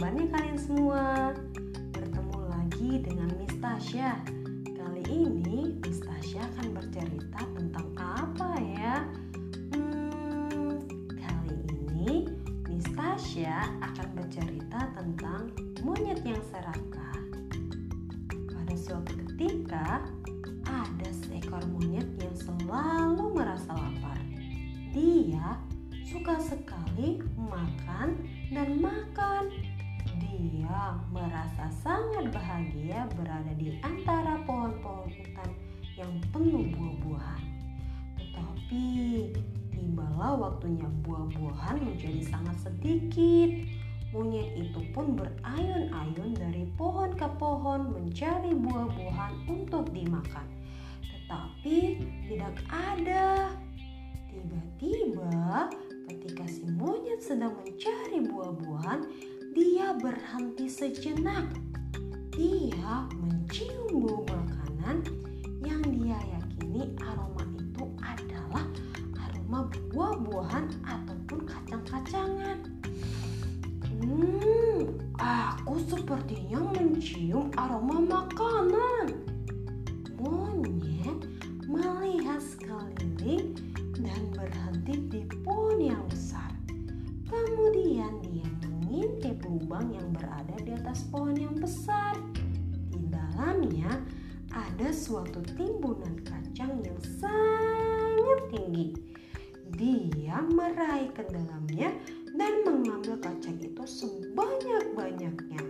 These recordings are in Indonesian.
kabarnya kalian semua? Bertemu lagi dengan Miss Tasya. Kali ini Miss Tasya akan bercerita tentang apa ya? Hmm, kali ini Miss Tasya akan bercerita tentang monyet yang serakah. Pada suatu ketika, ada seekor monyet yang selalu merasa lapar. Dia suka sekali makan dan makan. Dia merasa sangat bahagia berada di antara pohon-pohon hutan yang penuh buah-buahan. Tetapi tibalah waktunya buah-buahan menjadi sangat sedikit. Monyet itu pun berayun-ayun dari pohon ke pohon mencari buah-buahan untuk dimakan. Tetapi tidak ada. Tiba-tiba sedang mencari buah-buahan, dia berhenti sejenak. Dia mencium bau makanan yang dia yakini aroma itu adalah aroma buah-buahan ataupun kacang-kacangan. Hmm, aku sepertinya mencium aroma makanan. Monyet melihat sekeliling dan berhenti di pohon yang besar. Kemudian dia mengintip lubang yang berada di atas pohon yang besar. Di dalamnya ada suatu timbunan kacang yang sangat tinggi. Dia meraih ke dalamnya dan mengambil kacang itu sebanyak-banyaknya.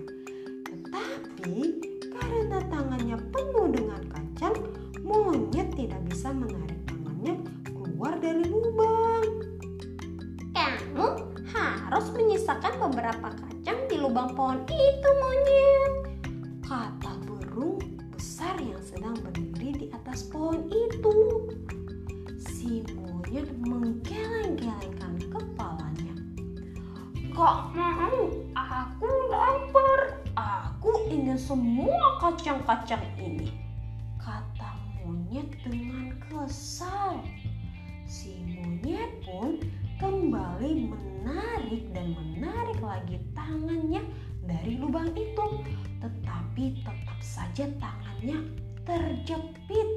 Harus menyisakan beberapa kacang di lubang pohon itu, monyet. Kata burung besar yang sedang berdiri di atas pohon itu. Si monyet menggeleng-gelengkan kepalanya. Gak mau, aku lapar. Aku ingin semua kacang-kacang ini. Kata monyet dengan kesal. Menarik lagi tangannya dari lubang itu. Tetapi tetap saja tangannya terjepit.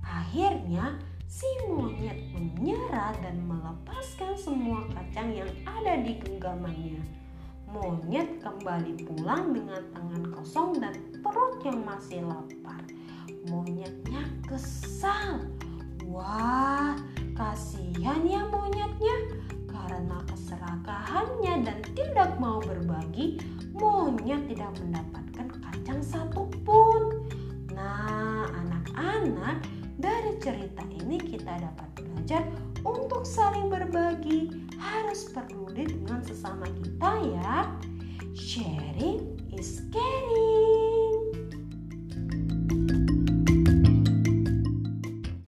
Akhirnya si monyet menyerah dan melepaskan semua kacang yang ada di genggamannya. Monyet kembali pulang dengan tangan kosong dan perut yang masih lapar. Monyetnya kesal. Wah, Kasihan ya monyetnya karena dan tidak mau berbagi, monyet tidak mendapatkan kacang satupun. Nah, anak-anak, dari cerita ini kita dapat belajar untuk saling berbagi, harus peduli dengan sesama kita ya. Sharing